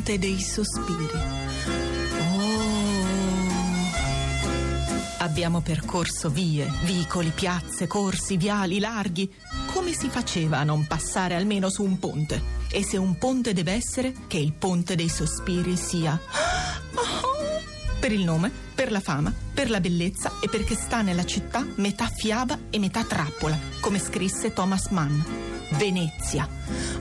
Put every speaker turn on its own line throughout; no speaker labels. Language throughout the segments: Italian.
ponte dei sospiri. Oh. Abbiamo percorso vie, vicoli, piazze, corsi, viali larghi. Come si faceva a non passare almeno su un ponte? E se un ponte deve essere, che il ponte dei sospiri sia. Oh. Per il nome, per la fama, per la bellezza e perché sta nella città metà fiaba e metà trappola, come scrisse Thomas Mann. Venezia.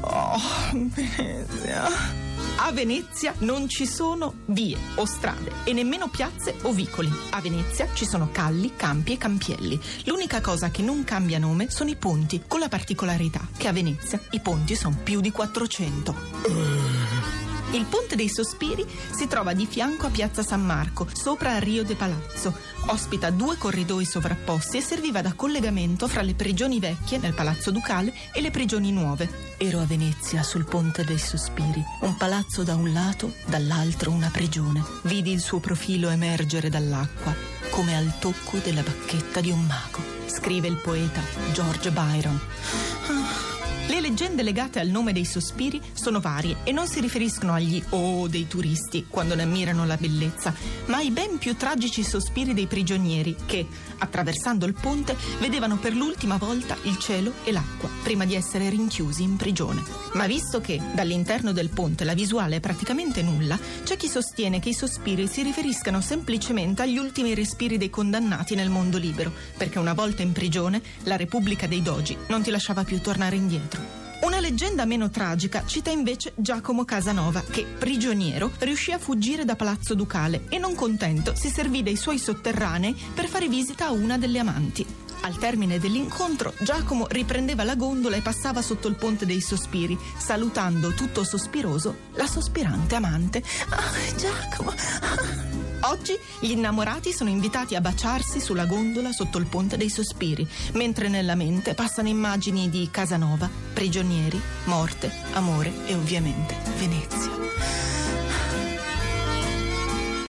Oh, Venezia. A Venezia non ci sono vie o strade e nemmeno piazze o vicoli. A Venezia ci sono calli, campi e campielli. L'unica cosa che non cambia nome sono i ponti, con la particolarità che a Venezia i ponti sono più di 400. Il Ponte dei Sospiri si trova di fianco a Piazza San Marco, sopra al Rio de Palazzo. Ospita due corridoi sovrapposti e serviva da collegamento fra le prigioni vecchie nel Palazzo Ducale e le prigioni nuove. Ero a Venezia sul Ponte dei Sospiri, un palazzo da un lato, dall'altro una prigione. Vidi il suo profilo emergere dall'acqua, come al tocco della bacchetta di un mago. Scrive il poeta George Byron. Le leggende legate al nome dei sospiri sono varie e non si riferiscono agli oh dei turisti quando ne ammirano la bellezza, ma ai ben più tragici sospiri dei prigionieri che, attraversando il ponte, vedevano per l'ultima volta il cielo e l'acqua prima di essere rinchiusi in prigione. Ma visto che dall'interno del ponte la visuale è praticamente nulla, c'è chi sostiene che i sospiri si riferiscano semplicemente agli ultimi respiri dei condannati nel mondo libero, perché una volta in prigione la Repubblica dei Dogi non ti lasciava più tornare indietro. Una leggenda meno tragica cita invece Giacomo Casanova, che, prigioniero, riuscì a fuggire da Palazzo Ducale e non contento si servì dei suoi sotterranei per fare visita a una delle amanti. Al termine dell'incontro, Giacomo riprendeva la gondola e passava sotto il ponte dei sospiri, salutando tutto sospiroso la sospirante amante. Ah, Giacomo! Ah. Oggi gli innamorati sono invitati a baciarsi sulla gondola sotto il ponte dei sospiri, mentre nella mente passano immagini di Casanova, prigionieri, morte, amore e ovviamente Venezia.